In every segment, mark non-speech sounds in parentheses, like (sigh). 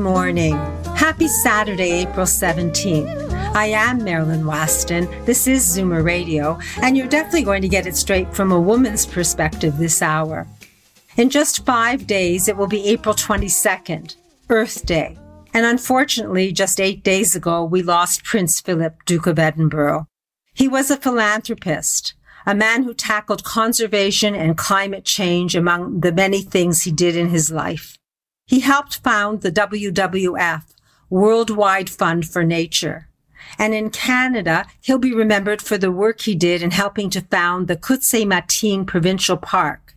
Morning. Happy Saturday, April 17th. I am Marilyn Weston. This is Zoomer Radio, and you're definitely going to get it straight from a woman's perspective this hour. In just five days, it will be April 22nd, Earth Day. And unfortunately, just eight days ago, we lost Prince Philip, Duke of Edinburgh. He was a philanthropist, a man who tackled conservation and climate change among the many things he did in his life. He helped found the WWF, Worldwide Fund for Nature. And in Canada, he'll be remembered for the work he did in helping to found the Khutzeymateen Provincial Park.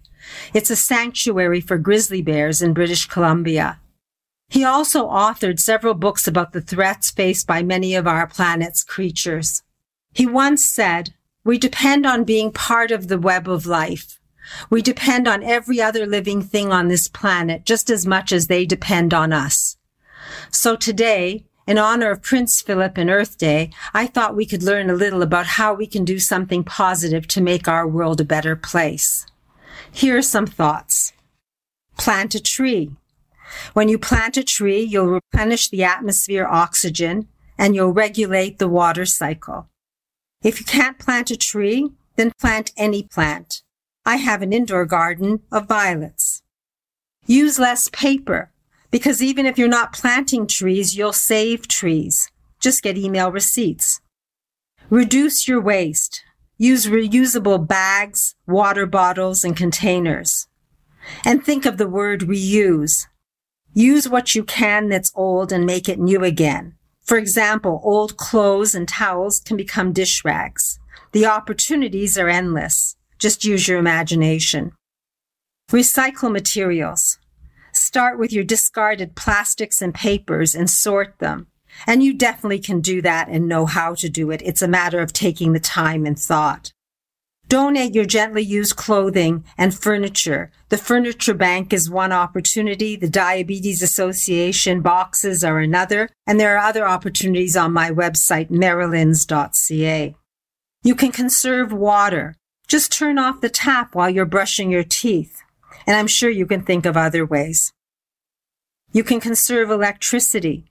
It's a sanctuary for grizzly bears in British Columbia. He also authored several books about the threats faced by many of our planet's creatures. He once said, we depend on being part of the web of life. We depend on every other living thing on this planet just as much as they depend on us. So today, in honor of Prince Philip and Earth Day, I thought we could learn a little about how we can do something positive to make our world a better place. Here are some thoughts. Plant a tree. When you plant a tree, you'll replenish the atmosphere oxygen and you'll regulate the water cycle. If you can't plant a tree, then plant any plant. I have an indoor garden of violets. Use less paper because even if you're not planting trees, you'll save trees. Just get email receipts. Reduce your waste. Use reusable bags, water bottles, and containers. And think of the word reuse. Use what you can that's old and make it new again. For example, old clothes and towels can become dish rags. The opportunities are endless. Just use your imagination. Recycle materials. Start with your discarded plastics and papers and sort them. And you definitely can do that and know how to do it. It's a matter of taking the time and thought. Donate your gently used clothing and furniture. The Furniture Bank is one opportunity. The Diabetes Association boxes are another. And there are other opportunities on my website, marilyns.ca. You can conserve water. Just turn off the tap while you're brushing your teeth. And I'm sure you can think of other ways. You can conserve electricity.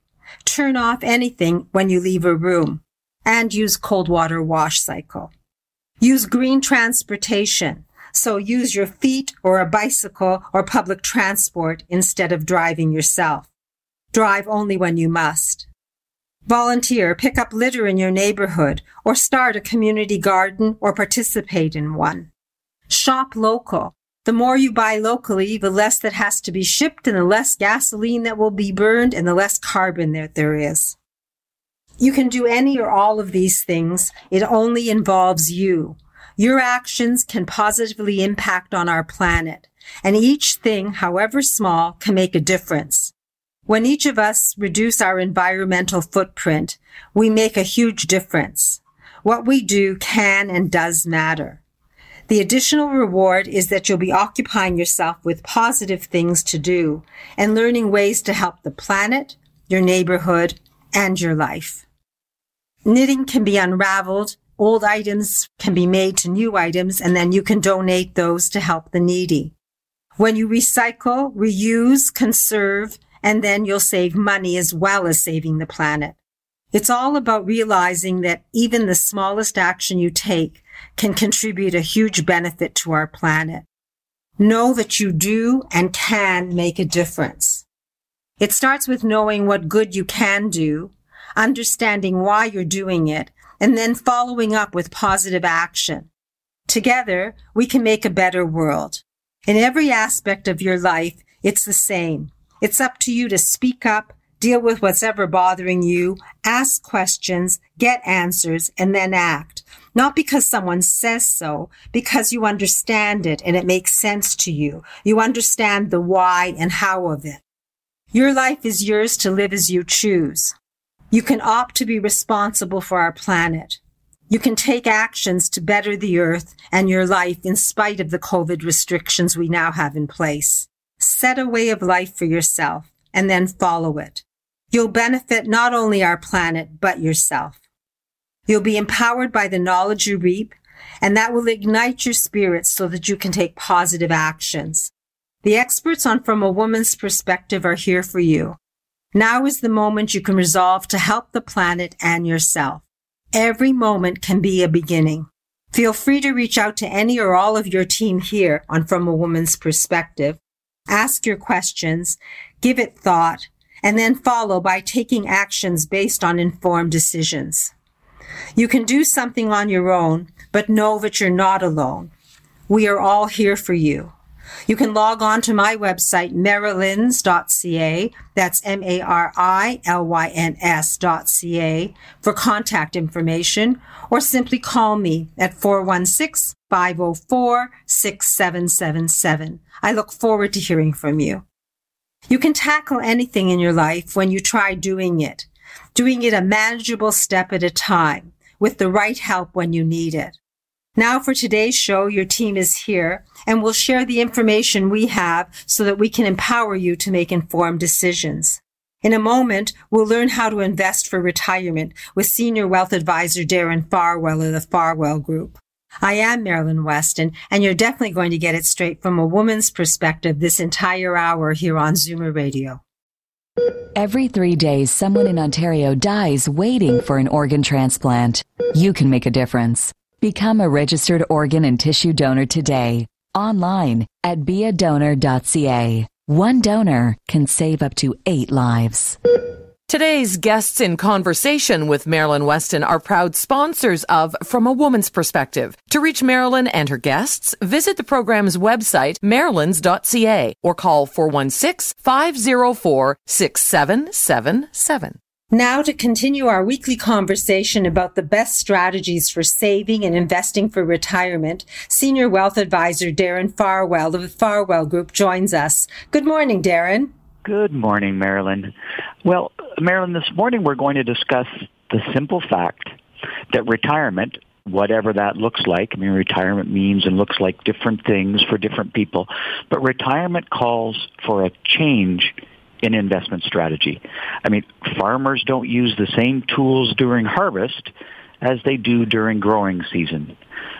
Turn off anything when you leave a room and use cold water wash cycle. Use green transportation. So use your feet or a bicycle or public transport instead of driving yourself. Drive only when you must. Volunteer, pick up litter in your neighborhood, or start a community garden or participate in one. Shop local. The more you buy locally, the less that has to be shipped and the less gasoline that will be burned and the less carbon that there is. You can do any or all of these things. It only involves you. Your actions can positively impact on our planet, and each thing, however small, can make a difference. When each of us reduce our environmental footprint, we make a huge difference. What we do can and does matter. The additional reward is that you'll be occupying yourself with positive things to do and learning ways to help the planet, your neighborhood, and your life. Knitting can be unraveled. Old items can be made to new items and then you can donate those to help the needy. When you recycle, reuse, conserve, and then you'll save money as well as saving the planet. It's all about realizing that even the smallest action you take can contribute a huge benefit to our planet. Know that you do and can make a difference. It starts with knowing what good you can do, understanding why you're doing it, and then following up with positive action. Together, we can make a better world. In every aspect of your life, it's the same. It's up to you to speak up, deal with what's ever bothering you, ask questions, get answers, and then act. Not because someone says so, because you understand it and it makes sense to you. You understand the why and how of it. Your life is yours to live as you choose. You can opt to be responsible for our planet. You can take actions to better the earth and your life in spite of the COVID restrictions we now have in place. Set a way of life for yourself and then follow it. You'll benefit not only our planet, but yourself. You'll be empowered by the knowledge you reap, and that will ignite your spirit so that you can take positive actions. The experts on From a Woman's Perspective are here for you. Now is the moment you can resolve to help the planet and yourself. Every moment can be a beginning. Feel free to reach out to any or all of your team here on From a Woman's Perspective. Ask your questions, give it thought, and then follow by taking actions based on informed decisions. You can do something on your own, but know that you're not alone. We are all here for you. You can log on to my website, marilyns.ca. That's M-A-R-I-L-Y-N-S.ca for contact information or simply call me at 416-504-6777. I look forward to hearing from you. You can tackle anything in your life when you try doing it, doing it a manageable step at a time with the right help when you need it. Now for today's show, your team is here and we'll share the information we have so that we can empower you to make informed decisions. In a moment, we'll learn how to invest for retirement with Senior Wealth Advisor Darren Farwell of the Farwell Group. I am Marilyn Weston, and you're definitely going to get it straight from a woman's perspective this entire hour here on Zoomer Radio. Every three days, someone in Ontario dies waiting for an organ transplant. You can make a difference. Become a registered organ and tissue donor today. Online at beadonor.ca. One donor can save up to eight lives. Today's guests in conversation with Marilyn Weston are proud sponsors of From a Woman's Perspective. To reach Marilyn and her guests, visit the program's website, marilyns.ca, or call 416 504 6777. Now to continue our weekly conversation about the best strategies for saving and investing for retirement, Senior Wealth Advisor Darren Farwell of the Farwell Group joins us. Good morning, Darren. Good morning, Marilyn. Well, Marilyn, this morning we're going to discuss the simple fact that retirement, whatever that looks like, I mean, retirement means and looks like different things for different people, but retirement calls for a change in investment strategy. I mean, farmers don't use the same tools during harvest as they do during growing season.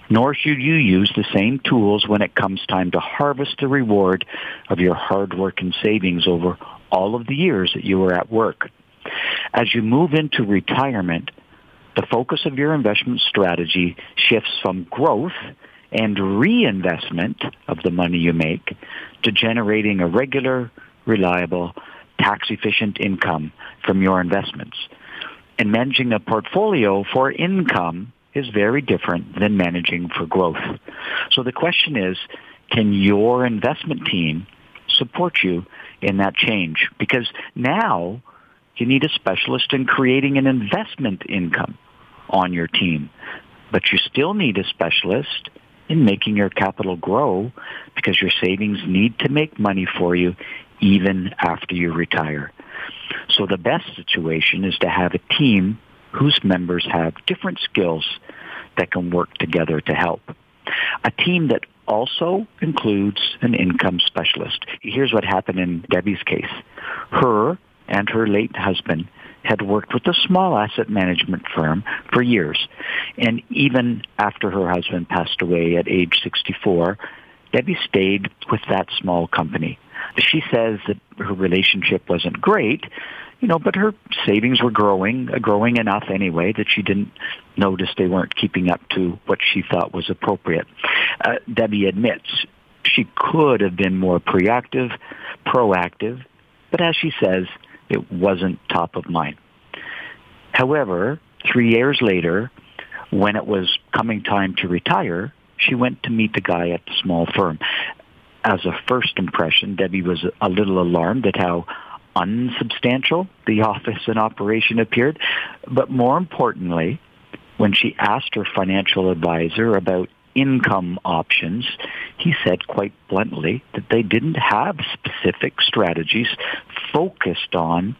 Nor should you use the same tools when it comes time to harvest the reward of your hard work and savings over all of the years that you were at work. As you move into retirement, the focus of your investment strategy shifts from growth and reinvestment of the money you make to generating a regular, reliable, tax-efficient income from your investments. And managing a portfolio for income is very different than managing for growth. So the question is, can your investment team support you in that change? Because now you need a specialist in creating an investment income on your team. But you still need a specialist in making your capital grow because your savings need to make money for you even after you retire. So the best situation is to have a team whose members have different skills that can work together to help. A team that also includes an income specialist. Here's what happened in Debbie's case. Her and her late husband had worked with a small asset management firm for years. And even after her husband passed away at age 64, Debbie stayed with that small company. She says that her relationship wasn't great, you know, but her savings were growing, uh, growing enough anyway that she didn't notice they weren't keeping up to what she thought was appropriate. Uh, Debbie admits she could have been more proactive, proactive, but as she says, it wasn't top of mind. However, three years later, when it was coming time to retire, she went to meet the guy at the small firm. As a first impression, Debbie was a little alarmed at how unsubstantial the office and operation appeared. But more importantly, when she asked her financial advisor about income options, he said quite bluntly that they didn't have specific strategies focused on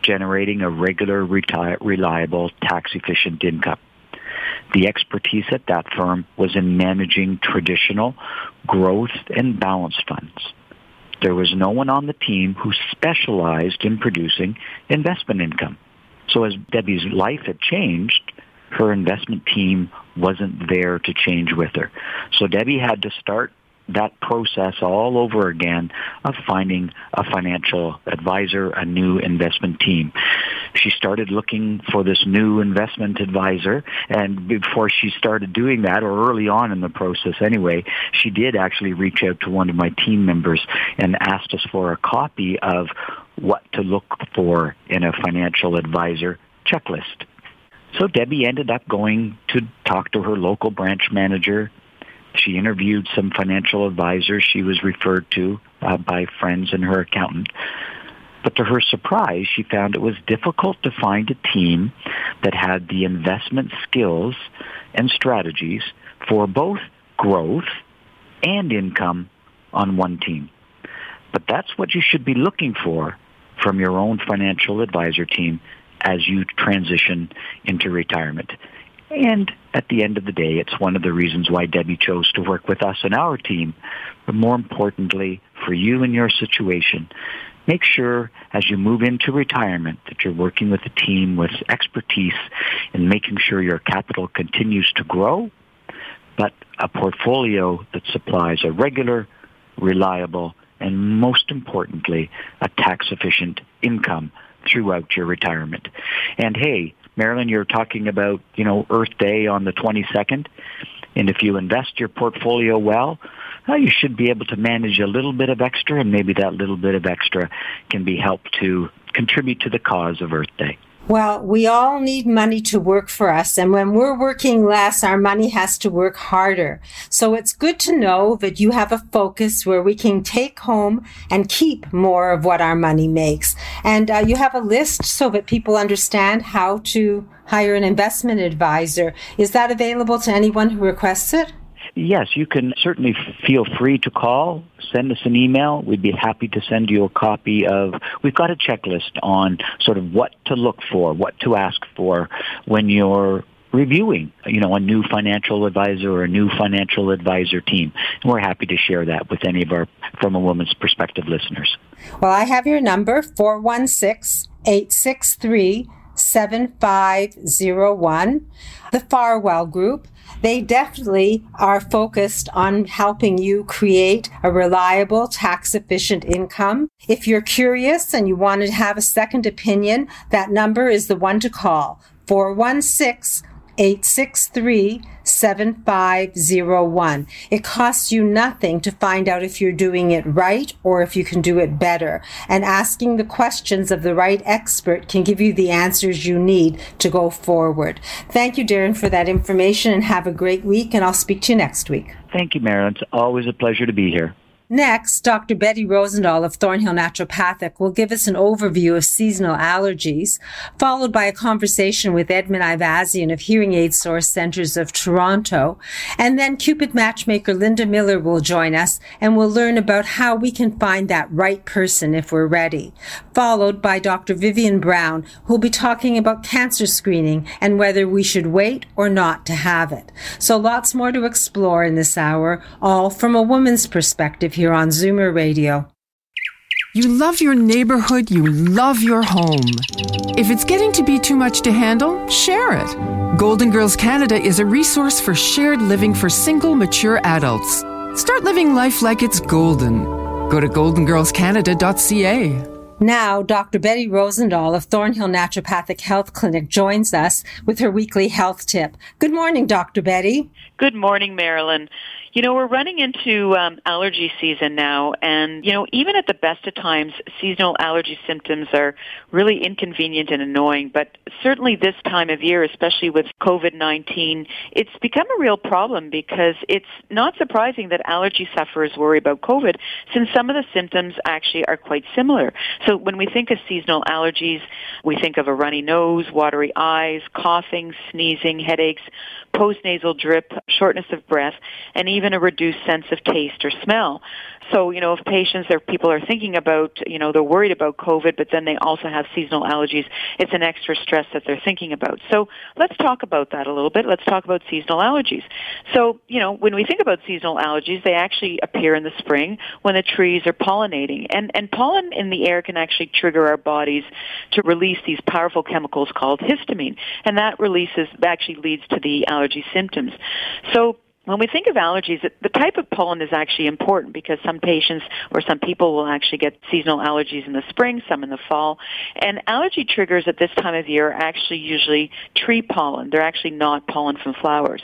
generating a regular, reliable, tax-efficient income. The expertise at that firm was in managing traditional growth and balanced funds. There was no one on the team who specialized in producing investment income. So as Debbie's life had changed, her investment team wasn't there to change with her. So Debbie had to start that process all over again of finding a financial advisor, a new investment team. She started looking for this new investment advisor, and before she started doing that, or early on in the process anyway, she did actually reach out to one of my team members and asked us for a copy of what to look for in a financial advisor checklist. So Debbie ended up going to talk to her local branch manager, she interviewed some financial advisors she was referred to uh, by friends and her accountant. But to her surprise, she found it was difficult to find a team that had the investment skills and strategies for both growth and income on one team. But that's what you should be looking for from your own financial advisor team as you transition into retirement. And at the end of the day, it's one of the reasons why Debbie chose to work with us and our team. But more importantly, for you and your situation, make sure as you move into retirement that you're working with a team with expertise in making sure your capital continues to grow, but a portfolio that supplies a regular, reliable, and most importantly, a tax-efficient income throughout your retirement. And hey, Marilyn, you're talking about, you know, Earth Day on the 22nd. And if you invest your portfolio well, well, you should be able to manage a little bit of extra, and maybe that little bit of extra can be helped to contribute to the cause of Earth Day. Well, we all need money to work for us. And when we're working less, our money has to work harder. So it's good to know that you have a focus where we can take home and keep more of what our money makes. And uh, you have a list so that people understand how to hire an investment advisor. Is that available to anyone who requests it? Yes, you can certainly feel free to call, send us an email. We'd be happy to send you a copy of, we've got a checklist on sort of what to look for, what to ask for when you're reviewing, you know, a new financial advisor or a new financial advisor team. And we're happy to share that with any of our From a Woman's Perspective listeners. Well, I have your number, 416 863 7501. The Farwell Group. They definitely are focused on helping you create a reliable, tax efficient income. If you're curious and you want to have a second opinion, that number is the one to call 416 863 7501. It costs you nothing to find out if you're doing it right or if you can do it better. And asking the questions of the right expert can give you the answers you need to go forward. Thank you, Darren, for that information and have a great week. And I'll speak to you next week. Thank you, Marilyn. It's always a pleasure to be here. Next, Dr. Betty Rosendahl of Thornhill Naturopathic will give us an overview of seasonal allergies, followed by a conversation with Edmund Ivazian of Hearing Aid Source Centers of Toronto. And then Cupid matchmaker Linda Miller will join us and we'll learn about how we can find that right person if we're ready. Followed by Dr. Vivian Brown, who'll be talking about cancer screening and whether we should wait or not to have it. So lots more to explore in this hour, all from a woman's perspective here on Zoomer Radio. You love your neighborhood, you love your home. If it's getting to be too much to handle, share it. Golden Girls Canada is a resource for shared living for single, mature adults. Start living life like it's golden. Go to goldengirlscanada.ca. Now, Dr. Betty Rosendahl of Thornhill Naturopathic Health Clinic joins us with her weekly health tip. Good morning, Dr. Betty. Good morning, Marilyn. You know, we're running into um, allergy season now, and, you know, even at the best of times, seasonal allergy symptoms are really inconvenient and annoying. But certainly this time of year, especially with COVID-19, it's become a real problem because it's not surprising that allergy sufferers worry about COVID since some of the symptoms actually are quite similar. So when we think of seasonal allergies, we think of a runny nose, watery eyes, coughing, sneezing, headaches, postnasal drip, shortness of breath, and even a reduced sense of taste or smell. So, you know, if patients or people are thinking about, you know, they're worried about COVID, but then they also have seasonal allergies, it's an extra stress that they're thinking about. So let's talk about that a little bit. Let's talk about seasonal allergies. So, you know, when we think about seasonal allergies, they actually appear in the spring when the trees are pollinating. And, and pollen in the air can actually trigger our bodies to release these powerful chemicals called histamine. And that releases, actually leads to the allergy symptoms. So when we think of allergies, the type of pollen is actually important because some patients or some people will actually get seasonal allergies in the spring, some in the fall. And allergy triggers at this time of year are actually usually tree pollen. They're actually not pollen from flowers.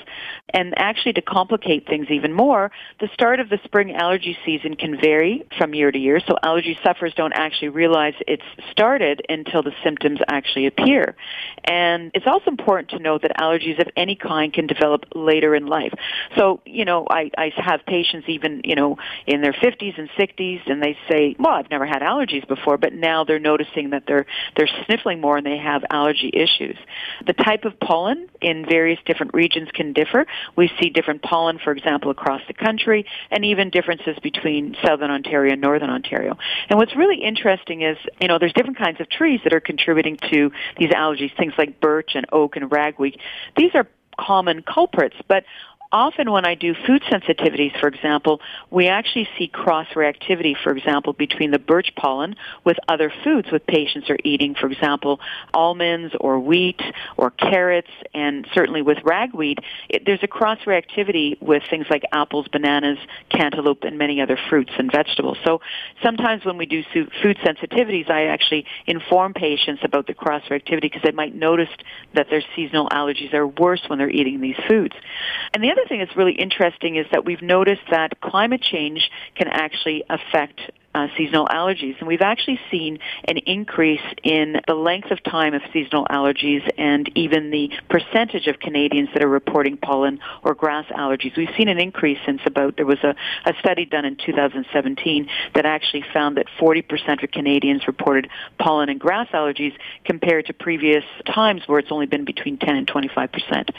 And actually to complicate things even more, the start of the spring allergy season can vary from year to year. So allergy sufferers don't actually realize it's started until the symptoms actually appear. And it's also important to note that allergies of any kind can develop later in life. So, you know, I, I have patients even, you know, in their 50s and 60s and they say, well, I've never had allergies before, but now they're noticing that they're, they're sniffling more and they have allergy issues. The type of pollen in various different regions can differ. We see different pollen, for example, across the country and even differences between Southern Ontario and Northern Ontario. And what's really interesting is, you know, there's different kinds of trees that are contributing to these allergies, things like birch and oak and ragweed. These are common culprits, but often when I do food sensitivities, for example, we actually see cross-reactivity, for example, between the birch pollen with other foods with patients are eating, for example, almonds or wheat or carrots, and certainly with ragweed, it, there's a cross-reactivity with things like apples, bananas, cantaloupe, and many other fruits and vegetables. So sometimes when we do food sensitivities, I actually inform patients about the cross-reactivity because they might notice that their seasonal allergies are worse when they're eating these foods. And the other thing that's really interesting is that we've noticed that climate change can actually affect uh, seasonal allergies. And we've actually seen an increase in the length of time of seasonal allergies and even the percentage of Canadians that are reporting pollen or grass allergies. We've seen an increase since about, there was a, a study done in 2017 that actually found that 40% of Canadians reported pollen and grass allergies compared to previous times where it's only been between 10 and 25%.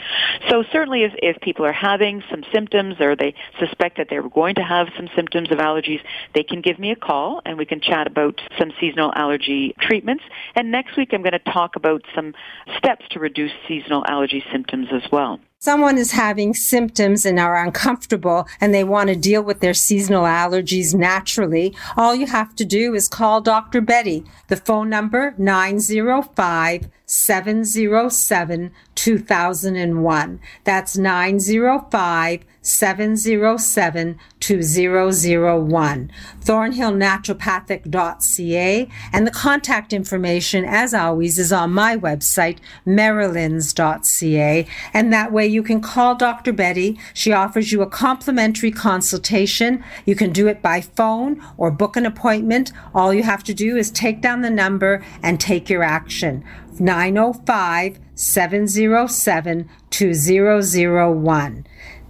So certainly if, if people are having some symptoms or they suspect that they're going to have some symptoms of allergies, they can give me a call and we can chat about some seasonal allergy treatments. And next week I'm going to talk about some steps to reduce seasonal allergy symptoms as well someone is having symptoms and are uncomfortable and they want to deal with their seasonal allergies naturally, all you have to do is call Dr. Betty. The phone number 905 707 2001. That's 905 707 2001. Thornhillnaturopathic.ca and the contact information, as always, is on my website, marilyns.ca. And that way you can call Dr. Betty. She offers you a complimentary consultation. You can do it by phone or book an appointment. All you have to do is take down the number and take your action. 905 707 2001.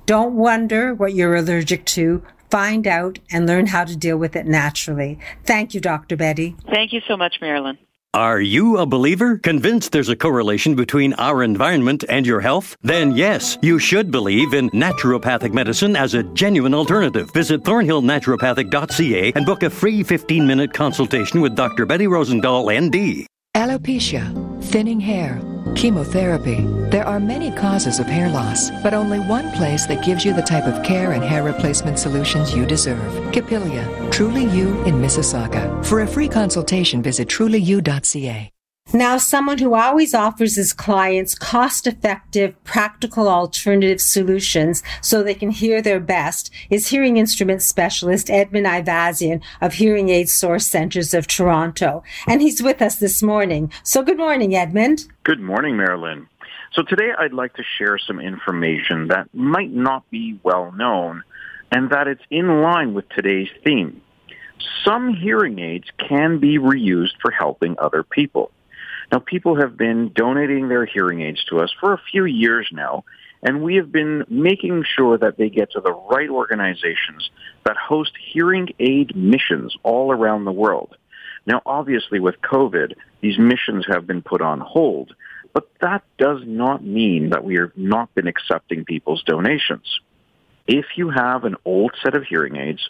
Don't wonder what you're allergic to. Find out and learn how to deal with it naturally. Thank you, Dr. Betty. Thank you so much, Marilyn. Are you a believer? Convinced there's a correlation between our environment and your health? Then yes, you should believe in naturopathic medicine as a genuine alternative. Visit thornhillnaturopathic.ca and book a free 15 minute consultation with Dr. Betty Rosendahl, ND. Alopecia, thinning hair, chemotherapy. There are many causes of hair loss, but only one place that gives you the type of care and hair replacement solutions you deserve. Capilia, Truly You in Mississauga. For a free consultation, visit trulyu.ca. Now, someone who always offers his clients cost effective, practical alternative solutions so they can hear their best is hearing instrument specialist Edmund Ivazian of Hearing Aid Source Centers of Toronto. And he's with us this morning. So, good morning, Edmund. Good morning, Marilyn. So, today I'd like to share some information that might not be well known and that it's in line with today's theme. Some hearing aids can be reused for helping other people. Now, people have been donating their hearing aids to us for a few years now, and we have been making sure that they get to the right organizations that host hearing aid missions all around the world. Now, obviously, with COVID, these missions have been put on hold, but that does not mean that we have not been accepting people's donations. if you have an old set of hearing aids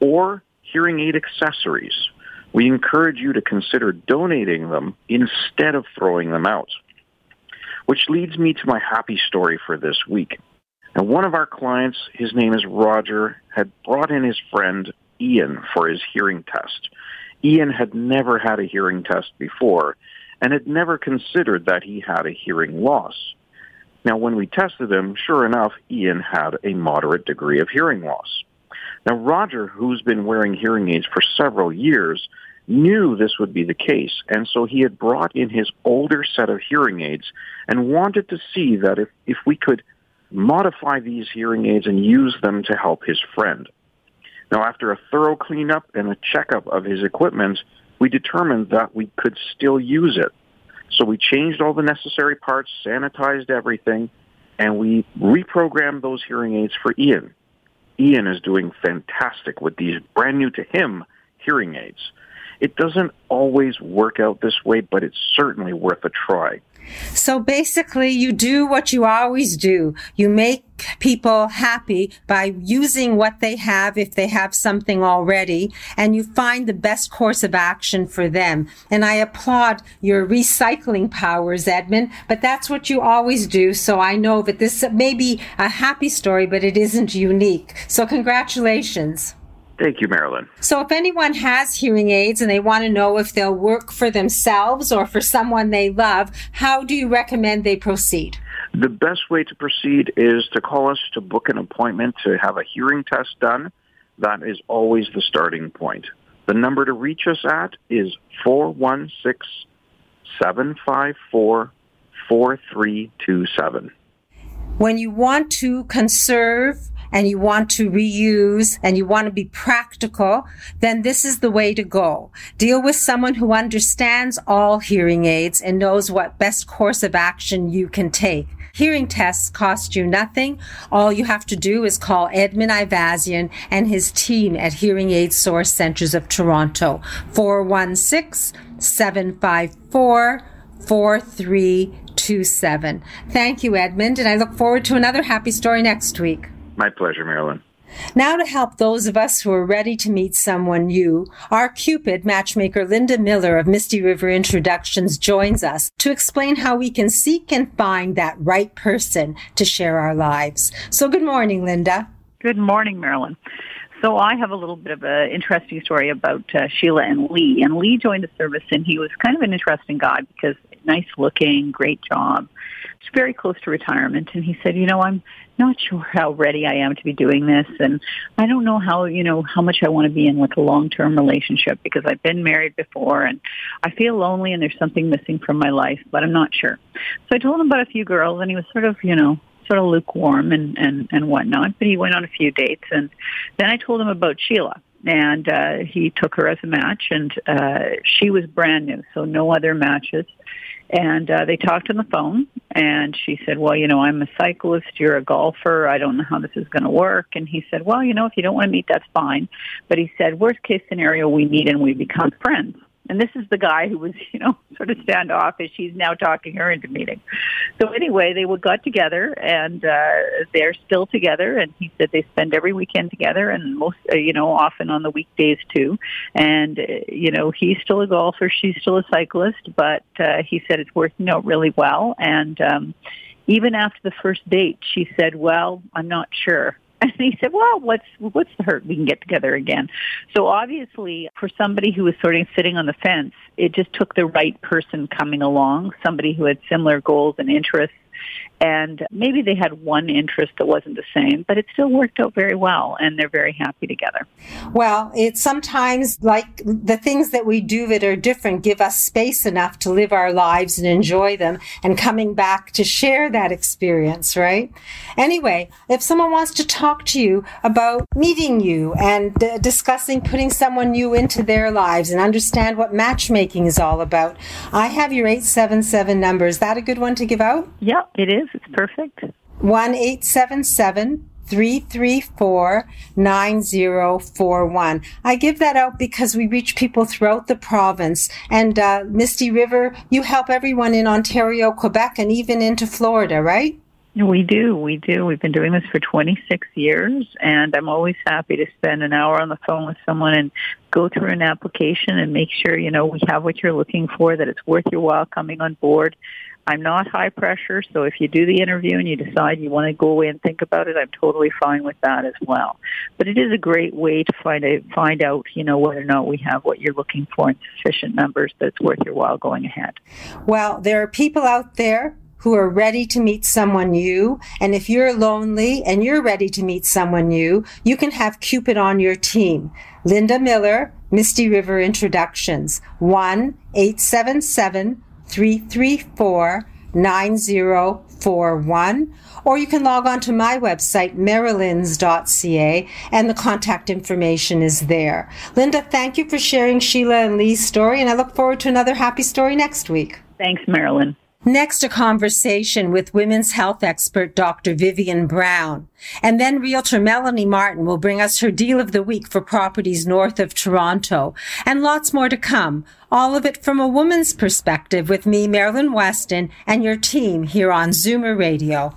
or hearing aid accessories, we encourage you to consider donating them instead of throwing them out. Which leads me to my happy story for this week. And one of our clients, his name is Roger, had brought in his friend Ian for his hearing test. Ian had never had a hearing test before and had never considered that he had a hearing loss. Now, when we tested him, sure enough, Ian had a moderate degree of hearing loss. Now, Roger, who's been wearing hearing aids for several years, knew this would be the case, and so he had brought in his older set of hearing aids and wanted to see that if, if we could modify these hearing aids and use them to help his friend. Now, after a thorough cleanup and a checkup of his equipment, we determined that we could still use it. So we changed all the necessary parts, sanitized everything, and we reprogrammed those hearing aids for Ian. Ian is doing fantastic with these brand new to him hearing aids. It doesn't always work out this way, but it's certainly worth a try. So basically, you do what you always do. You make people happy by using what they have if they have something already, and you find the best course of action for them. And I applaud your recycling powers, Edmund, but that's what you always do. So I know that this may be a happy story, but it isn't unique. So congratulations. Thank you, Marilyn. So, if anyone has hearing aids and they want to know if they'll work for themselves or for someone they love, how do you recommend they proceed? The best way to proceed is to call us to book an appointment to have a hearing test done. That is always the starting point. The number to reach us at is 416 754 4327. When you want to conserve and you want to reuse and you want to be practical, then this is the way to go. Deal with someone who understands all hearing aids and knows what best course of action you can take. Hearing tests cost you nothing. All you have to do is call Edmund Ivazian and his team at Hearing Aid Source Centers of Toronto, 416 754 4327. Thank you, Edmund, and I look forward to another happy story next week. My pleasure, Marilyn. Now, to help those of us who are ready to meet someone new, our Cupid matchmaker Linda Miller of Misty River Introductions joins us to explain how we can seek and find that right person to share our lives. So, good morning, Linda. Good morning, Marilyn. So I have a little bit of an interesting story about uh, Sheila and Lee. And Lee joined the service, and he was kind of an interesting guy because nice looking, great job. Very close to retirement, and he said, "You know, I'm not sure how ready I am to be doing this and I don't know how, you know, how much I want to be in like a long-term relationship because I've been married before and I feel lonely and there's something missing from my life, but I'm not sure. So I told him about a few girls and he was sort of, you know, sort of lukewarm and, and, and whatnot, but he went on a few dates and then I told him about Sheila and uh, he took her as a match and uh, she was brand new, so no other matches. And uh, they talked on the phone, and she said, "Well, you know, I'm a cyclist. You're a golfer. I don't know how this is going to work." And he said, "Well, you know, if you don't want to meet, that's fine." But he said, "Worst case scenario, we meet and we become friends." And this is the guy who was, (laughs) you know, sort of standoffish. He's now talking her into meeting. So anyway, they got together, and uh, they're still together. And he said they spend every weekend together, and most, uh, you know, often on the weekdays too. And uh, you know, he's still a golfer, she's still a cyclist, but uh, he said it's working out really well. And um, even after the first date, she said, "Well, I'm not sure." And he said, well, what's, what's the hurt? We can get together again. So obviously for somebody who was sort of sitting on the fence, it just took the right person coming along, somebody who had similar goals and interests and maybe they had one interest that wasn't the same, but it still worked out very well and they're very happy together. Well, it's sometimes like the things that we do that are different give us space enough to live our lives and enjoy them and coming back to share that experience, right? Anyway, if someone wants to talk to you about meeting you and uh, discussing putting someone new into their lives and understand what matchmaking is all about, I have your 877 number. Is that a good one to give out? Yep, it is. It's perfect. 1 877 334 9041. I give that out because we reach people throughout the province. And uh, Misty River, you help everyone in Ontario, Quebec, and even into Florida, right? We do. We do. We've been doing this for 26 years, and I'm always happy to spend an hour on the phone with someone and go through an application and make sure, you know, we have what you're looking for, that it's worth your while coming on board. I'm not high pressure, so if you do the interview and you decide you want to go away and think about it, I'm totally fine with that as well. But it is a great way to find out, find out, you know, whether or not we have what you're looking for in sufficient numbers that it's worth your while going ahead. Well, there are people out there who are ready to meet someone new. And if you're lonely and you're ready to meet someone new, you can have Cupid on your team. Linda Miller, Misty River Introductions, 1 877 334 9041. Or you can log on to my website, marilyns.ca, and the contact information is there. Linda, thank you for sharing Sheila and Lee's story, and I look forward to another happy story next week. Thanks, Marilyn. Next, a conversation with women's health expert Dr. Vivian Brown. And then realtor Melanie Martin will bring us her deal of the week for properties north of Toronto. And lots more to come. All of it from a woman's perspective with me, Marilyn Weston, and your team here on Zoomer Radio.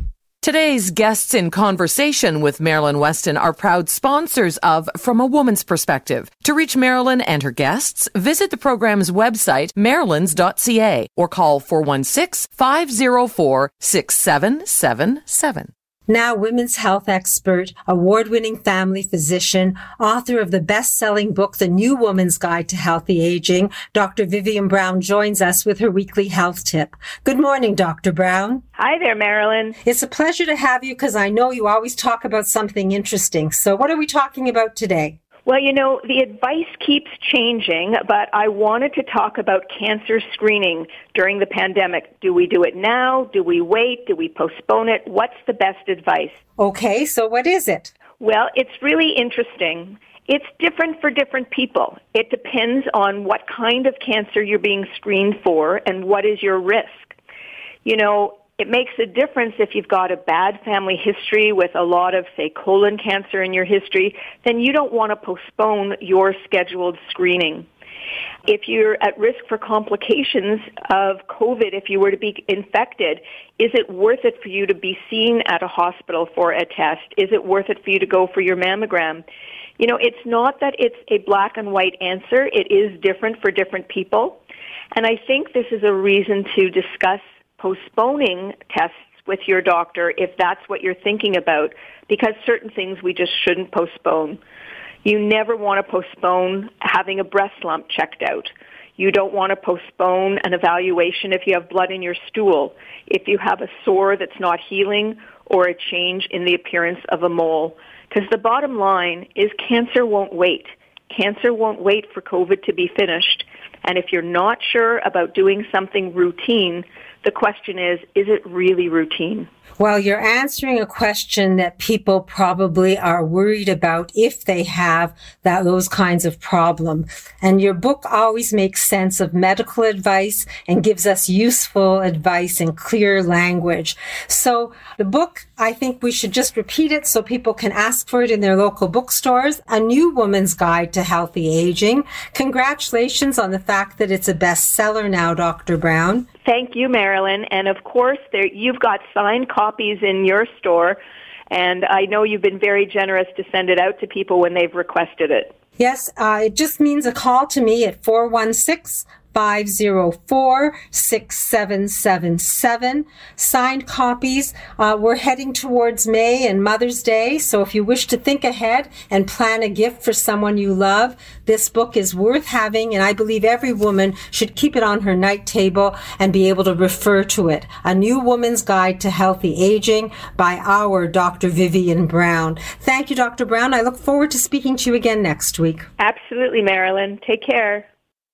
Today's guests in conversation with Marilyn Weston are proud sponsors of From a Woman's Perspective. To reach Marilyn and her guests, visit the program's website, marilyns.ca, or call 416 504 6777. Now, women's health expert, award winning family physician, author of the best selling book, The New Woman's Guide to Healthy Aging, Dr. Vivian Brown joins us with her weekly health tip. Good morning, Dr. Brown. Hi there, Marilyn. It's a pleasure to have you because I know you always talk about something interesting. So, what are we talking about today? Well, you know, the advice keeps changing, but I wanted to talk about cancer screening during the pandemic. Do we do it now? Do we wait? Do we postpone it? What's the best advice? Okay, so what is it? Well, it's really interesting. It's different for different people. It depends on what kind of cancer you're being screened for and what is your risk. You know, it makes a difference if you've got a bad family history with a lot of, say, colon cancer in your history, then you don't want to postpone your scheduled screening. If you're at risk for complications of COVID, if you were to be infected, is it worth it for you to be seen at a hospital for a test? Is it worth it for you to go for your mammogram? You know, it's not that it's a black and white answer. It is different for different people. And I think this is a reason to discuss postponing tests with your doctor if that's what you're thinking about because certain things we just shouldn't postpone. You never want to postpone having a breast lump checked out. You don't want to postpone an evaluation if you have blood in your stool, if you have a sore that's not healing, or a change in the appearance of a mole. Because the bottom line is cancer won't wait. Cancer won't wait for COVID to be finished. And if you're not sure about doing something routine, the question is, is it really routine? Well, you're answering a question that people probably are worried about if they have that, those kinds of problem. And your book always makes sense of medical advice and gives us useful advice in clear language. So the book, I think we should just repeat it so people can ask for it in their local bookstores. A New Woman's Guide to Healthy Aging. Congratulations on the fact that it's a bestseller now, Dr. Brown. Thank you, Marilyn. And of course, there, you've got signed copies in your store. And I know you've been very generous to send it out to people when they've requested it. Yes, uh, it just means a call to me at 416 504 6777. Signed copies. Uh, we're heading towards May and Mother's Day, so if you wish to think ahead and plan a gift for someone you love, this book is worth having, and I believe every woman should keep it on her night table and be able to refer to it. A New Woman's Guide to Healthy Aging by our Dr. Vivian Brown. Thank you, Dr. Brown. I look forward to speaking to you again next week. Absolutely, Marilyn. Take care.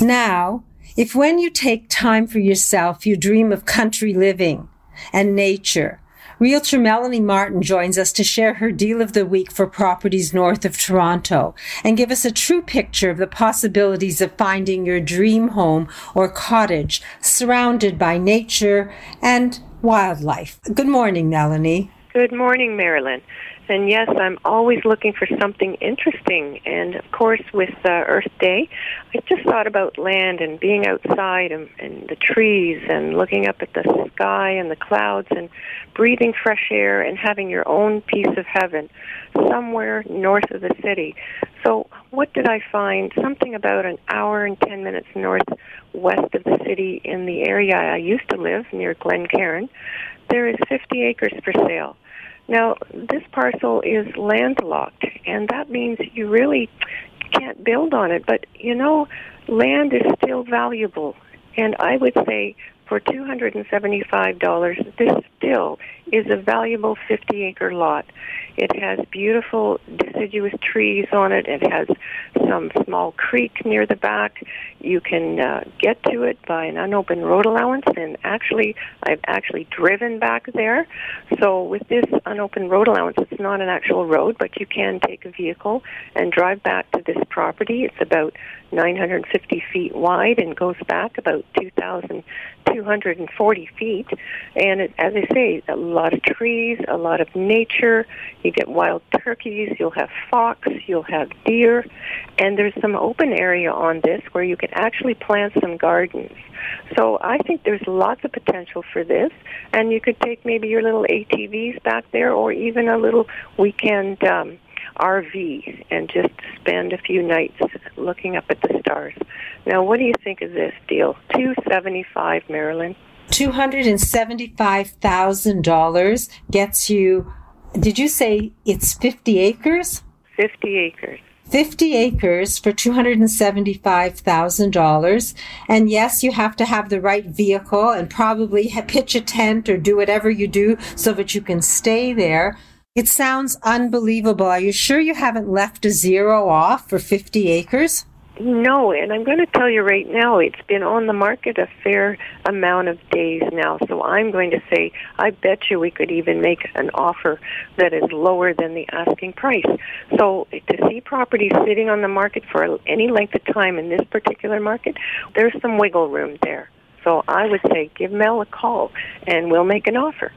Now, if when you take time for yourself, you dream of country living and nature, Realtor Melanie Martin joins us to share her deal of the week for properties north of Toronto and give us a true picture of the possibilities of finding your dream home or cottage surrounded by nature and wildlife. Good morning, Melanie. Good morning, Marilyn. And yes, I'm always looking for something interesting. And of course, with uh, Earth Day, I just thought about land and being outside and, and the trees and looking up at the sky and the clouds and breathing fresh air and having your own piece of heaven somewhere north of the city. So, what did I find? Something about an hour and 10 minutes northwest of the city in the area I used to live near Glencairn. There is 50 acres for sale. Now, this parcel is landlocked, and that means you really can't build on it. But, you know, land is still valuable. And I would say for $275, this still is a valuable 50 acre lot. It has beautiful deciduous trees on it. It has some small creek near the back. You can uh, get to it by an unopened road allowance, and actually, I've actually driven back there. So with this unopened road allowance, it's not an actual road, but you can take a vehicle and drive back to this property. It's about 950 feet wide and goes back about 2,240 feet. And it, as I say, lot of trees, a lot of nature. You get wild turkeys, you'll have fox, you'll have deer, and there's some open area on this where you can actually plant some gardens. So I think there's lots of potential for this, and you could take maybe your little ATVs back there or even a little weekend um, RV and just spend a few nights looking up at the stars. Now, what do you think of this deal? 275 Marilyn. $275,000 gets you, did you say it's 50 acres? 50 acres. 50 acres for $275,000. And yes, you have to have the right vehicle and probably pitch a tent or do whatever you do so that you can stay there. It sounds unbelievable. Are you sure you haven't left a zero off for 50 acres? No, and I'm going to tell you right now, it's been on the market a fair amount of days now. So I'm going to say, I bet you we could even make an offer that is lower than the asking price. So to see properties sitting on the market for any length of time in this particular market, there's some wiggle room there. So I would say, give Mel a call, and we'll make an offer.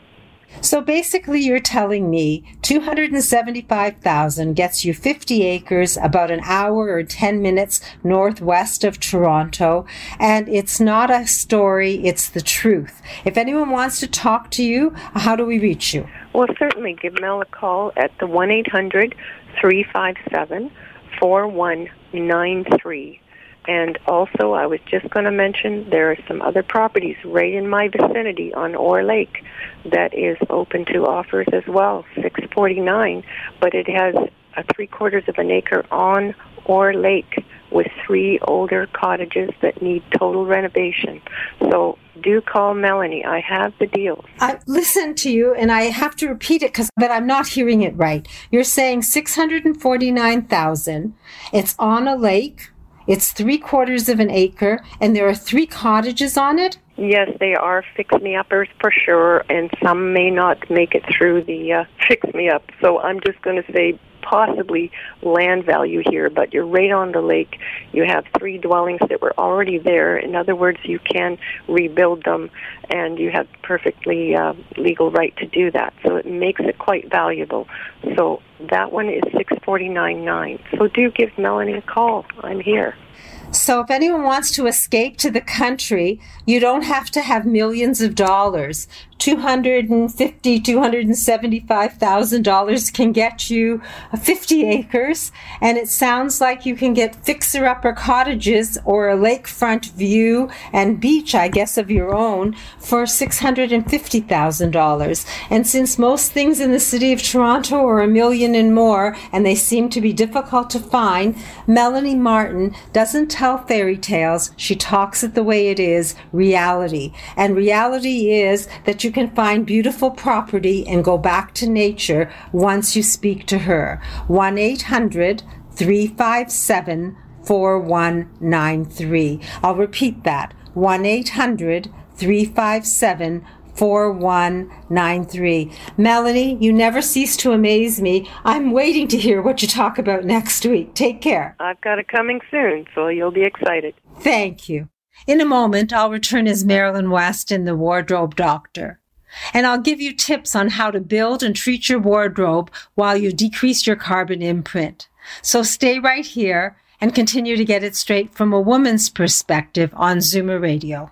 So basically, you're telling me 275,000 gets you 50 acres, about an hour or 10 minutes northwest of Toronto, and it's not a story, it's the truth. If anyone wants to talk to you, how do we reach you? Well, certainly give Mel a call at the 1 800 357 4193. And also, I was just going to mention there are some other properties right in my vicinity on Orr Lake that is open to offers as well, 649, but it has a three quarters of an acre on Orr Lake with three older cottages that need total renovation. So do call Melanie. I have the deal. I listen to you and I have to repeat it because but I'm not hearing it right. You're saying 649,000. It's on a lake it's three quarters of an acre, and there are three cottages on it. Yes, they are fix me uppers for sure, and some may not make it through the uh, fix me up. So I'm just going to say possibly land value here, but you're right on the lake. You have three dwellings that were already there. In other words, you can rebuild them, and you have perfectly uh, legal right to do that. So it makes it quite valuable. So that one is six forty nine nine. So do give Melanie a call. I'm here. So if anyone wants to escape to the country, you don't have to have millions of dollars. 250 $275,000 can get you 50 acres and it sounds like you can get fixer upper cottages or a lakefront view and beach I guess of your own for $650,000 and since most things in the city of Toronto are a million and more and they seem to be difficult to find Melanie Martin doesn't tell fairy tales. She talks it the way it is, reality. And reality is that you can find beautiful property and go back to nature once you speak to her. 1 800 357 4193. I'll repeat that 1 800 357 4193. Melanie, you never cease to amaze me. I'm waiting to hear what you talk about next week. Take care. I've got it coming soon, so you'll be excited. Thank you. In a moment, I'll return as Marilyn Weston, the wardrobe doctor. And I'll give you tips on how to build and treat your wardrobe while you decrease your carbon imprint. So stay right here and continue to get it straight from a woman's perspective on Zoomer Radio.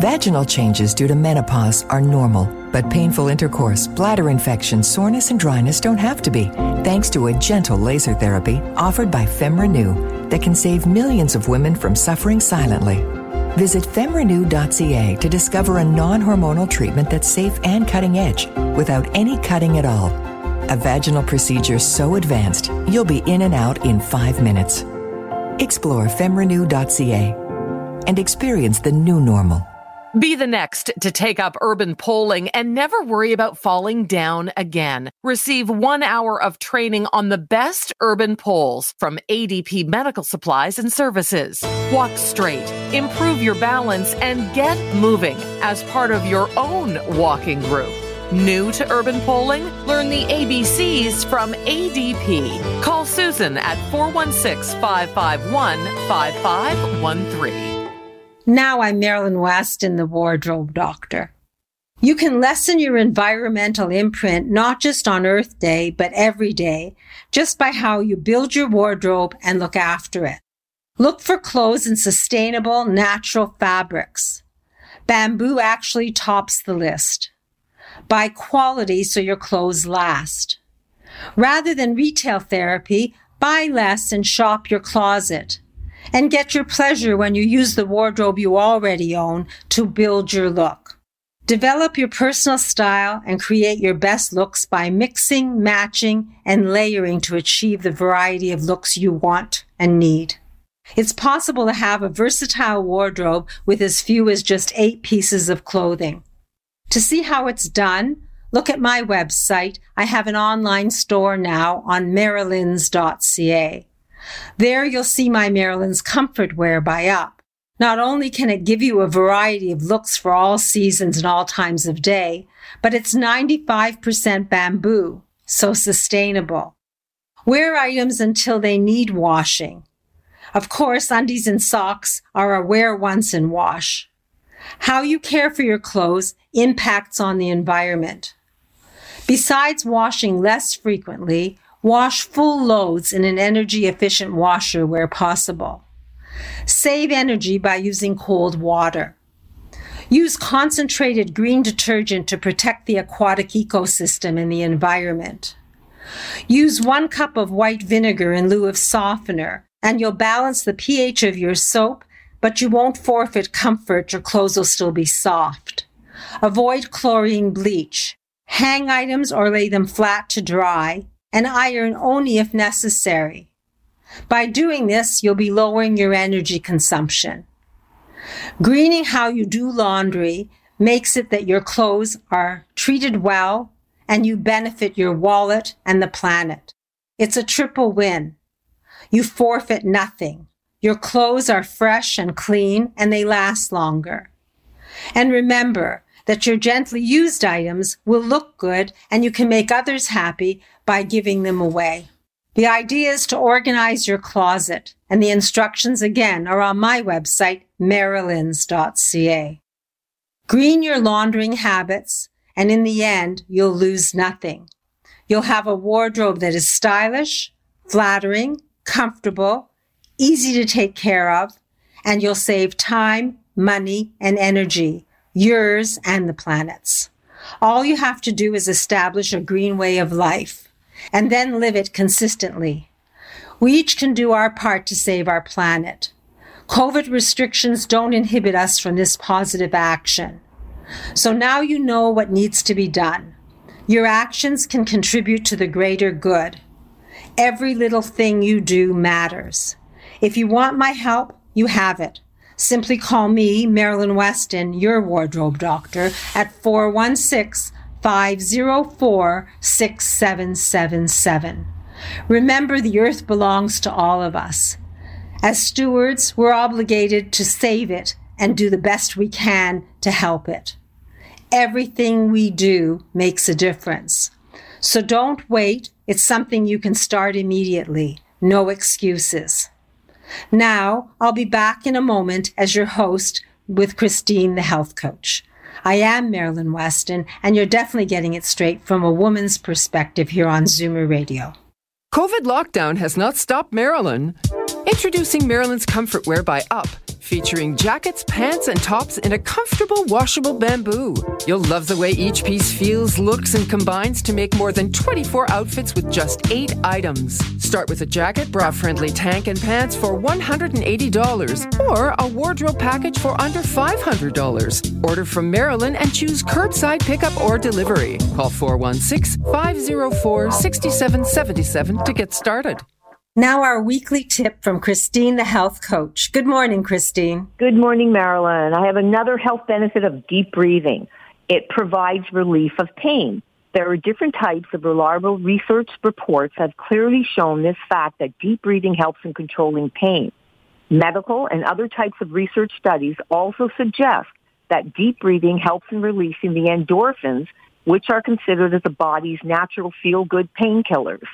Vaginal changes due to menopause are normal, but painful intercourse, bladder infection, soreness, and dryness don't have to be, thanks to a gentle laser therapy offered by FemRenew that can save millions of women from suffering silently. Visit femrenew.ca to discover a non hormonal treatment that's safe and cutting edge without any cutting at all. A vaginal procedure so advanced, you'll be in and out in five minutes. Explore femrenew.ca and experience the new normal. Be the next to take up urban poling and never worry about falling down again. Receive one hour of training on the best urban poles from ADP Medical Supplies and Services. Walk straight, improve your balance, and get moving as part of your own walking group. New to urban poling? Learn the ABCs from ADP. Call Susan at 416 551 5513. Now I'm Marilyn Weston the wardrobe doctor. You can lessen your environmental imprint not just on Earth Day, but every day, just by how you build your wardrobe and look after it. Look for clothes in sustainable, natural fabrics. Bamboo actually tops the list. Buy quality so your clothes last. Rather than retail therapy, buy less and shop your closet and get your pleasure when you use the wardrobe you already own to build your look. Develop your personal style and create your best looks by mixing, matching, and layering to achieve the variety of looks you want and need. It's possible to have a versatile wardrobe with as few as just eight pieces of clothing. To see how it's done, look at my website. I have an online store now on marilyns.ca. There you'll see my Marilyn's Comfort Wear by Up. Not only can it give you a variety of looks for all seasons and all times of day, but it's 95% bamboo, so sustainable. Wear items until they need washing. Of course, undies and socks are a wear once and wash. How you care for your clothes impacts on the environment. Besides washing less frequently, Wash full loads in an energy efficient washer where possible. Save energy by using cold water. Use concentrated green detergent to protect the aquatic ecosystem and the environment. Use one cup of white vinegar in lieu of softener, and you'll balance the pH of your soap, but you won't forfeit comfort. Your clothes will still be soft. Avoid chlorine bleach. Hang items or lay them flat to dry and iron only if necessary. By doing this, you'll be lowering your energy consumption. Greening how you do laundry makes it that your clothes are treated well and you benefit your wallet and the planet. It's a triple win. You forfeit nothing. Your clothes are fresh and clean and they last longer. And remember that your gently used items will look good and you can make others happy by giving them away. The idea is to organize your closet, and the instructions again are on my website, marilyns.ca. Green your laundering habits, and in the end, you'll lose nothing. You'll have a wardrobe that is stylish, flattering, comfortable, easy to take care of, and you'll save time, money, and energy, yours and the planet's. All you have to do is establish a green way of life and then live it consistently. We each can do our part to save our planet. COVID restrictions don't inhibit us from this positive action. So now you know what needs to be done. Your actions can contribute to the greater good. Every little thing you do matters. If you want my help, you have it. Simply call me, Marilyn Weston, your wardrobe doctor, at 416 504 6777. Remember, the earth belongs to all of us. As stewards, we're obligated to save it and do the best we can to help it. Everything we do makes a difference. So don't wait. It's something you can start immediately. No excuses. Now, I'll be back in a moment as your host with Christine, the health coach. I am Marilyn Weston, and you're definitely getting it straight from a woman's perspective here on Zoomer Radio. COVID lockdown has not stopped Marilyn. Introducing Marilyn's Comfort Wear by Up featuring jackets, pants, and tops in a comfortable washable bamboo. You'll love the way each piece feels, looks, and combines to make more than 24 outfits with just eight items. Start with a jacket, bra friendly tank, and pants for $180, or a wardrobe package for under $500. Order from Marilyn and choose curbside pickup or delivery. Call 416 504 6777 to get started. Now, our weekly tip from Christine, the health coach. Good morning, Christine. Good morning, Marilyn. I have another health benefit of deep breathing. It provides relief of pain. There are different types of reliable research reports have clearly shown this fact that deep breathing helps in controlling pain. Medical and other types of research studies also suggest that deep breathing helps in releasing the endorphins, which are considered as the body's natural feel-good painkillers.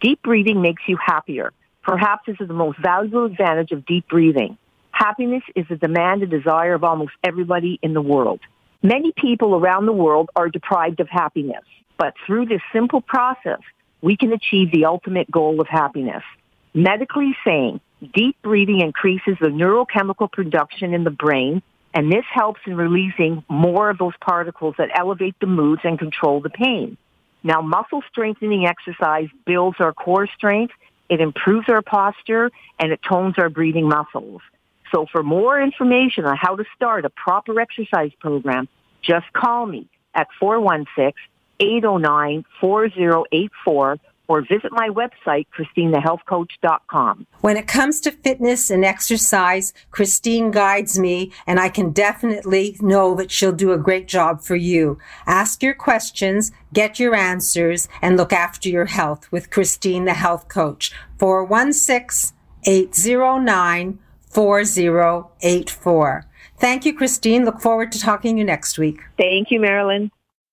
Deep breathing makes you happier. Perhaps this is the most valuable advantage of deep breathing. Happiness is a demand and desire of almost everybody in the world. Many people around the world are deprived of happiness, but through this simple process, we can achieve the ultimate goal of happiness. Medically saying, deep breathing increases the neurochemical production in the brain, and this helps in releasing more of those particles that elevate the moods and control the pain. Now, muscle strengthening exercise builds our core strength, it improves our posture, and it tones our breathing muscles. So for more information on how to start a proper exercise program, just call me at 416-809-4084 or visit my website, ChristineTheHealthCoach.com. When it comes to fitness and exercise, Christine guides me, and I can definitely know that she'll do a great job for you. Ask your questions, get your answers, and look after your health with Christine, the Health Coach. 416 809 4084. Thank you, Christine. Look forward to talking to you next week. Thank you, Marilyn.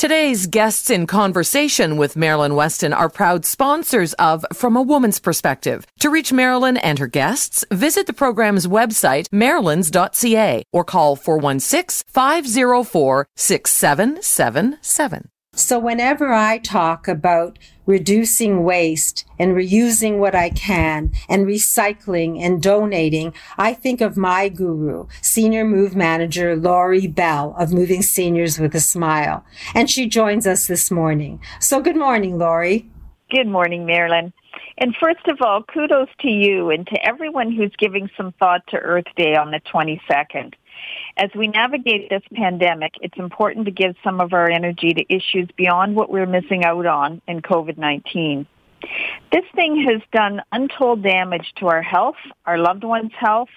Today's guests in conversation with Marilyn Weston are proud sponsors of From a Woman's Perspective. To reach Marilyn and her guests, visit the program's website, marilyns.ca, or call 416 504 6777. So, whenever I talk about reducing waste and reusing what I can and recycling and donating, I think of my guru, Senior Move Manager Laurie Bell of Moving Seniors with a Smile. And she joins us this morning. So, good morning, Laurie. Good morning, Marilyn. And first of all, kudos to you and to everyone who's giving some thought to Earth Day on the 22nd. As we navigate this pandemic, it's important to give some of our energy to issues beyond what we're missing out on in COVID-19. This thing has done untold damage to our health, our loved ones' health,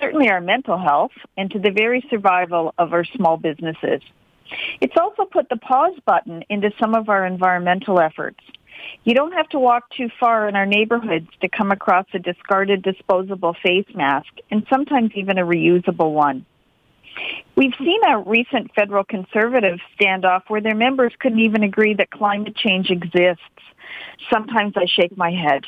certainly our mental health, and to the very survival of our small businesses. It's also put the pause button into some of our environmental efforts. You don't have to walk too far in our neighborhoods to come across a discarded disposable face mask and sometimes even a reusable one. We've seen a recent federal conservative standoff where their members couldn't even agree that climate change exists. Sometimes I shake my head.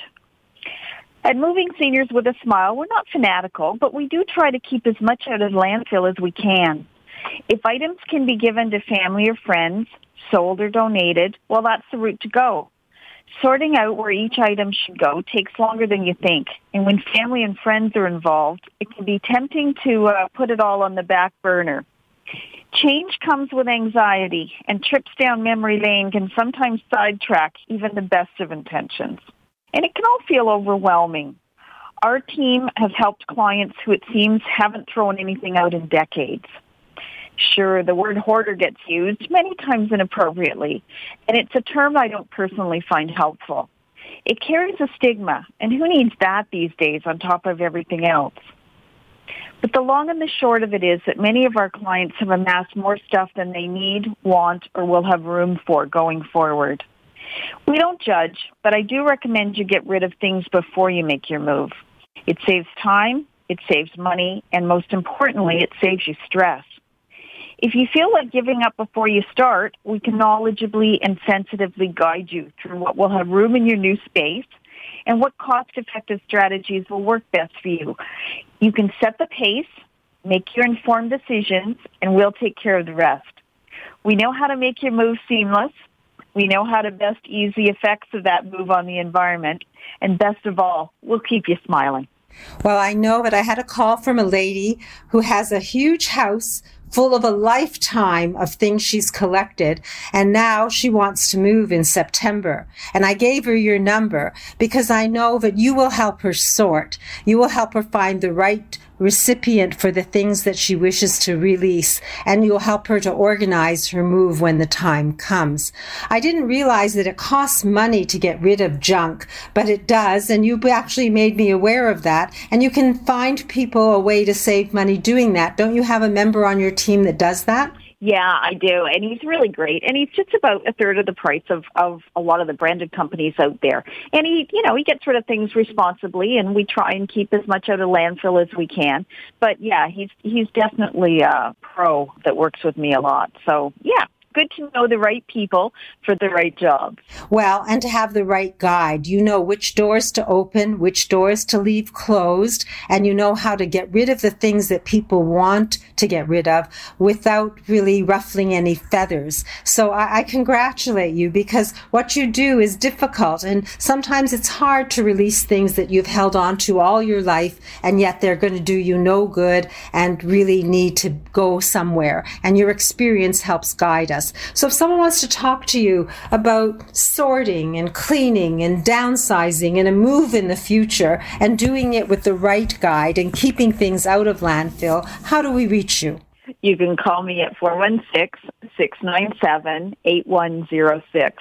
At Moving Seniors with a Smile, we're not fanatical, but we do try to keep as much out of landfill as we can. If items can be given to family or friends, sold or donated, well, that's the route to go. Sorting out where each item should go takes longer than you think. And when family and friends are involved, it can be tempting to uh, put it all on the back burner. Change comes with anxiety, and trips down memory lane can sometimes sidetrack even the best of intentions. And it can all feel overwhelming. Our team has helped clients who it seems haven't thrown anything out in decades. Sure, the word hoarder gets used many times inappropriately, and it's a term I don't personally find helpful. It carries a stigma, and who needs that these days on top of everything else? But the long and the short of it is that many of our clients have amassed more stuff than they need, want, or will have room for going forward. We don't judge, but I do recommend you get rid of things before you make your move. It saves time, it saves money, and most importantly, it saves you stress. If you feel like giving up before you start, we can knowledgeably and sensitively guide you through what will have room in your new space and what cost-effective strategies will work best for you. You can set the pace, make your informed decisions, and we'll take care of the rest. We know how to make your move seamless. We know how to best ease the effects of that move on the environment. And best of all, we'll keep you smiling. Well, I know that I had a call from a lady who has a huge house full of a lifetime of things she's collected. And now she wants to move in September. And I gave her your number because I know that you will help her sort. You will help her find the right recipient for the things that she wishes to release, and you'll help her to organize her move when the time comes. I didn't realize that it costs money to get rid of junk, but it does, and you actually made me aware of that. And you can find people a way to save money doing that. Don't you have a member on your team that does that? Yeah, I do. And he's really great. And he's just about a third of the price of, of a lot of the branded companies out there. And he, you know, he gets rid of things responsibly and we try and keep as much out of landfill as we can. But yeah, he's, he's definitely a pro that works with me a lot. So yeah, good to know the right people for the right job. Well, and to have the right guide. You know which doors to open, which doors to leave closed, and you know how to get rid of the things that people want to get rid of without really ruffling any feathers. So I, I congratulate you because what you do is difficult and sometimes it's hard to release things that you've held on to all your life and yet they're going to do you no good and really need to go somewhere. And your experience helps guide us. So if someone wants to talk to you about sorting and cleaning and downsizing and a move in the future and doing it with the right guide and keeping things out of landfill, how do we reach you? You can call me at 416-697-8106.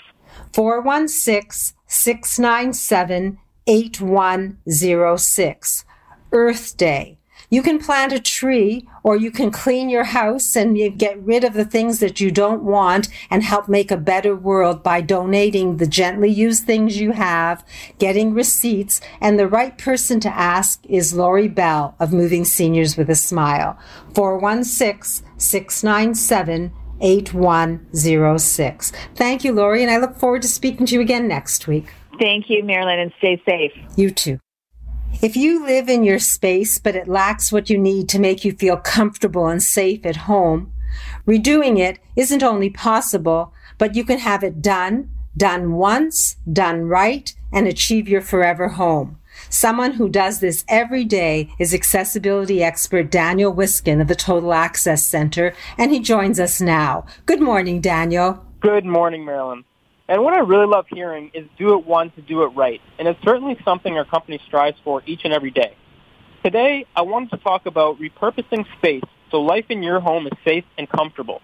416-697-8106. Earth Day. You can plant a tree or you can clean your house and you get rid of the things that you don't want and help make a better world by donating the gently used things you have, getting receipts, and the right person to ask is Lori Bell of Moving Seniors with a Smile. 416 697 8106. Thank you, Lori, and I look forward to speaking to you again next week. Thank you, Marilyn, and stay safe. You too. If you live in your space, but it lacks what you need to make you feel comfortable and safe at home, redoing it isn't only possible, but you can have it done, done once, done right, and achieve your forever home. Someone who does this every day is accessibility expert Daniel Wiskin of the Total Access Center, and he joins us now. Good morning, Daniel. Good morning, Marilyn. And what I really love hearing is do it once, to do it right. And it's certainly something our company strives for each and every day. Today, I wanted to talk about repurposing space so life in your home is safe and comfortable.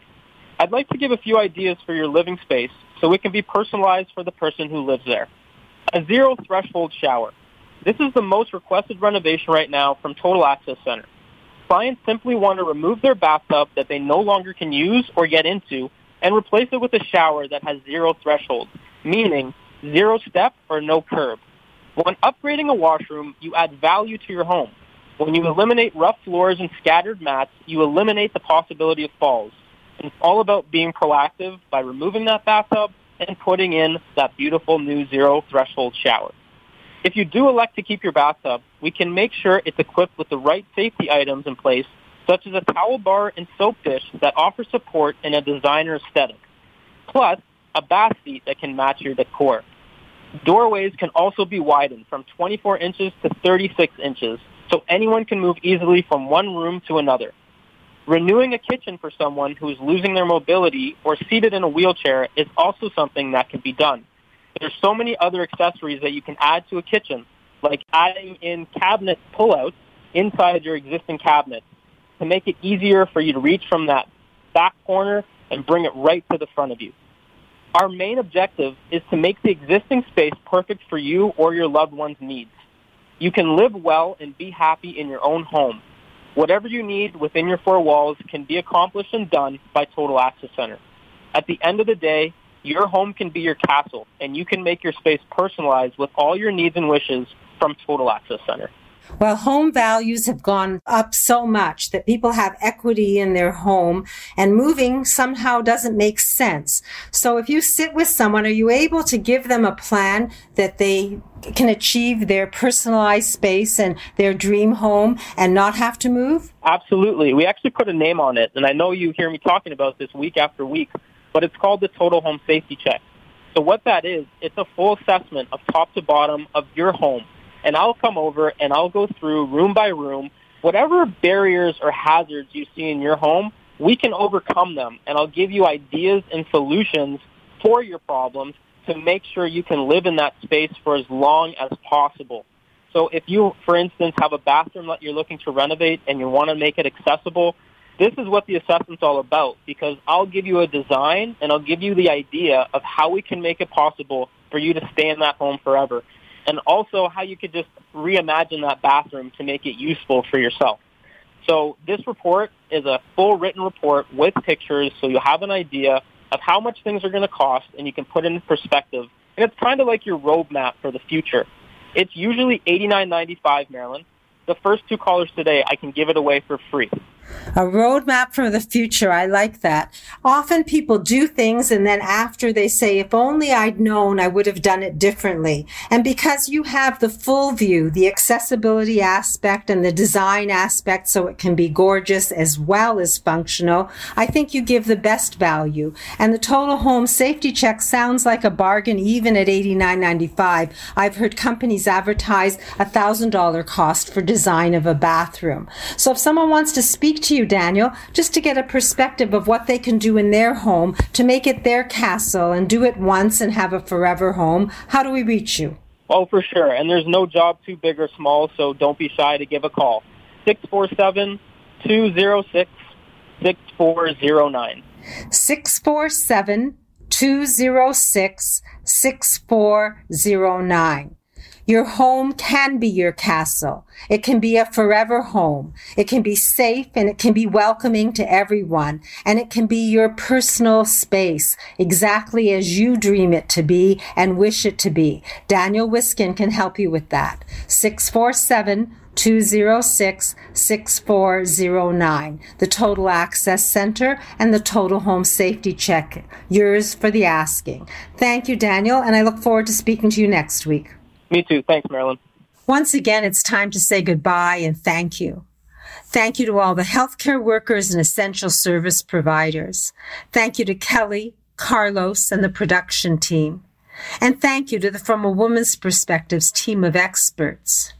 I'd like to give a few ideas for your living space so it can be personalized for the person who lives there. A zero threshold shower. This is the most requested renovation right now from Total Access Center. Clients simply want to remove their bathtub that they no longer can use or get into and replace it with a shower that has zero threshold, meaning zero step or no curb. When upgrading a washroom, you add value to your home. When you eliminate rough floors and scattered mats, you eliminate the possibility of falls. And it's all about being proactive by removing that bathtub and putting in that beautiful new zero threshold shower. If you do elect to keep your bathtub, we can make sure it's equipped with the right safety items in place such as a towel bar and soap dish that offer support in a designer aesthetic, plus a bath seat that can match your decor. Doorways can also be widened from 24 inches to 36 inches, so anyone can move easily from one room to another. Renewing a kitchen for someone who is losing their mobility or seated in a wheelchair is also something that can be done. There's so many other accessories that you can add to a kitchen, like adding in cabinet pullouts inside your existing cabinet to make it easier for you to reach from that back corner and bring it right to the front of you. Our main objective is to make the existing space perfect for you or your loved one's needs. You can live well and be happy in your own home. Whatever you need within your four walls can be accomplished and done by Total Access Center. At the end of the day, your home can be your castle, and you can make your space personalized with all your needs and wishes from Total Access Center. Well, home values have gone up so much that people have equity in their home and moving somehow doesn't make sense. So if you sit with someone, are you able to give them a plan that they can achieve their personalized space and their dream home and not have to move? Absolutely. We actually put a name on it, and I know you hear me talking about this week after week, but it's called the Total Home Safety Check. So what that is, it's a full assessment of top to bottom of your home and I'll come over and I'll go through room by room. Whatever barriers or hazards you see in your home, we can overcome them, and I'll give you ideas and solutions for your problems to make sure you can live in that space for as long as possible. So if you, for instance, have a bathroom that you're looking to renovate and you want to make it accessible, this is what the assessment's all about because I'll give you a design and I'll give you the idea of how we can make it possible for you to stay in that home forever and also how you could just reimagine that bathroom to make it useful for yourself. So this report is a full written report with pictures so you have an idea of how much things are going to cost and you can put it in perspective. And it's kind of like your roadmap for the future. It's usually $89.95, Marilyn. The first two callers today, I can give it away for free. A roadmap for the future. I like that. Often people do things and then after they say, if only I'd known, I would have done it differently. And because you have the full view, the accessibility aspect and the design aspect so it can be gorgeous as well as functional, I think you give the best value. And the total home safety check sounds like a bargain even at $89.95. I've heard companies advertise a $1,000 cost for design of a bathroom. So if someone wants to speak to you, Daniel, just to get a perspective of what they can do in their home to make it their castle and do it once and have a forever home. How do we reach you? Oh, for sure. And there's no job too big or small, so don't be shy to give a call. 647 206 6409. 647 206 6409. Your home can be your castle. It can be a forever home. It can be safe and it can be welcoming to everyone. And it can be your personal space, exactly as you dream it to be and wish it to be. Daniel Wiskin can help you with that. 647 206 6409. The Total Access Center and the Total Home Safety Check. Yours for the asking. Thank you, Daniel, and I look forward to speaking to you next week. Me too. Thanks, Marilyn. Once again, it's time to say goodbye and thank you. Thank you to all the healthcare workers and essential service providers. Thank you to Kelly, Carlos, and the production team. And thank you to the From a Woman's Perspectives team of experts.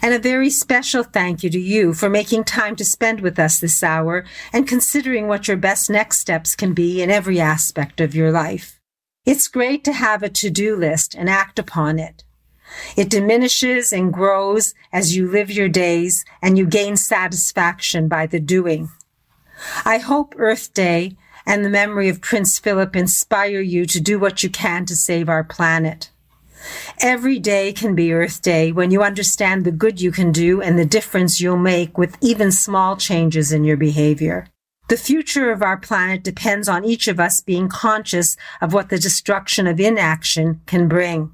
And a very special thank you to you for making time to spend with us this hour and considering what your best next steps can be in every aspect of your life. It's great to have a to-do list and act upon it. It diminishes and grows as you live your days and you gain satisfaction by the doing. I hope Earth Day and the memory of Prince Philip inspire you to do what you can to save our planet. Every day can be Earth Day when you understand the good you can do and the difference you'll make with even small changes in your behavior. The future of our planet depends on each of us being conscious of what the destruction of inaction can bring.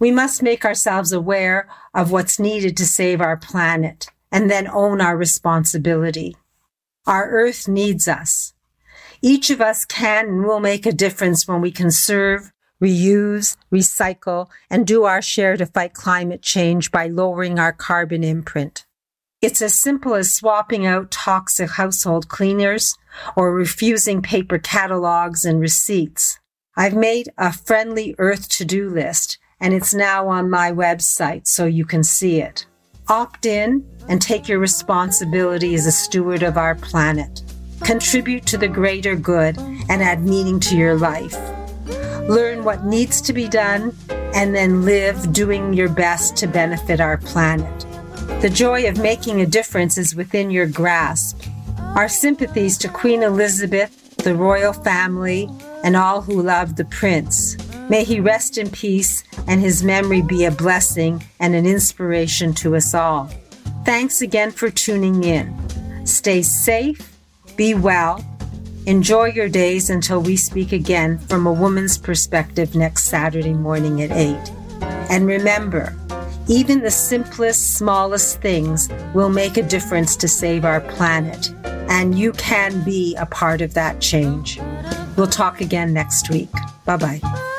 We must make ourselves aware of what's needed to save our planet and then own our responsibility. Our earth needs us. Each of us can and will make a difference when we conserve, reuse, recycle, and do our share to fight climate change by lowering our carbon imprint. It's as simple as swapping out toxic household cleaners or refusing paper catalogs and receipts. I've made a friendly earth to-do list and it's now on my website so you can see it. Opt in and take your responsibility as a steward of our planet. Contribute to the greater good and add meaning to your life. Learn what needs to be done and then live doing your best to benefit our planet. The joy of making a difference is within your grasp. Our sympathies to Queen Elizabeth, the royal family, and all who love the prince. May he rest in peace and his memory be a blessing and an inspiration to us all. Thanks again for tuning in. Stay safe, be well, enjoy your days until we speak again from a woman's perspective next Saturday morning at 8. And remember, even the simplest, smallest things will make a difference to save our planet, and you can be a part of that change. We'll talk again next week. Bye bye.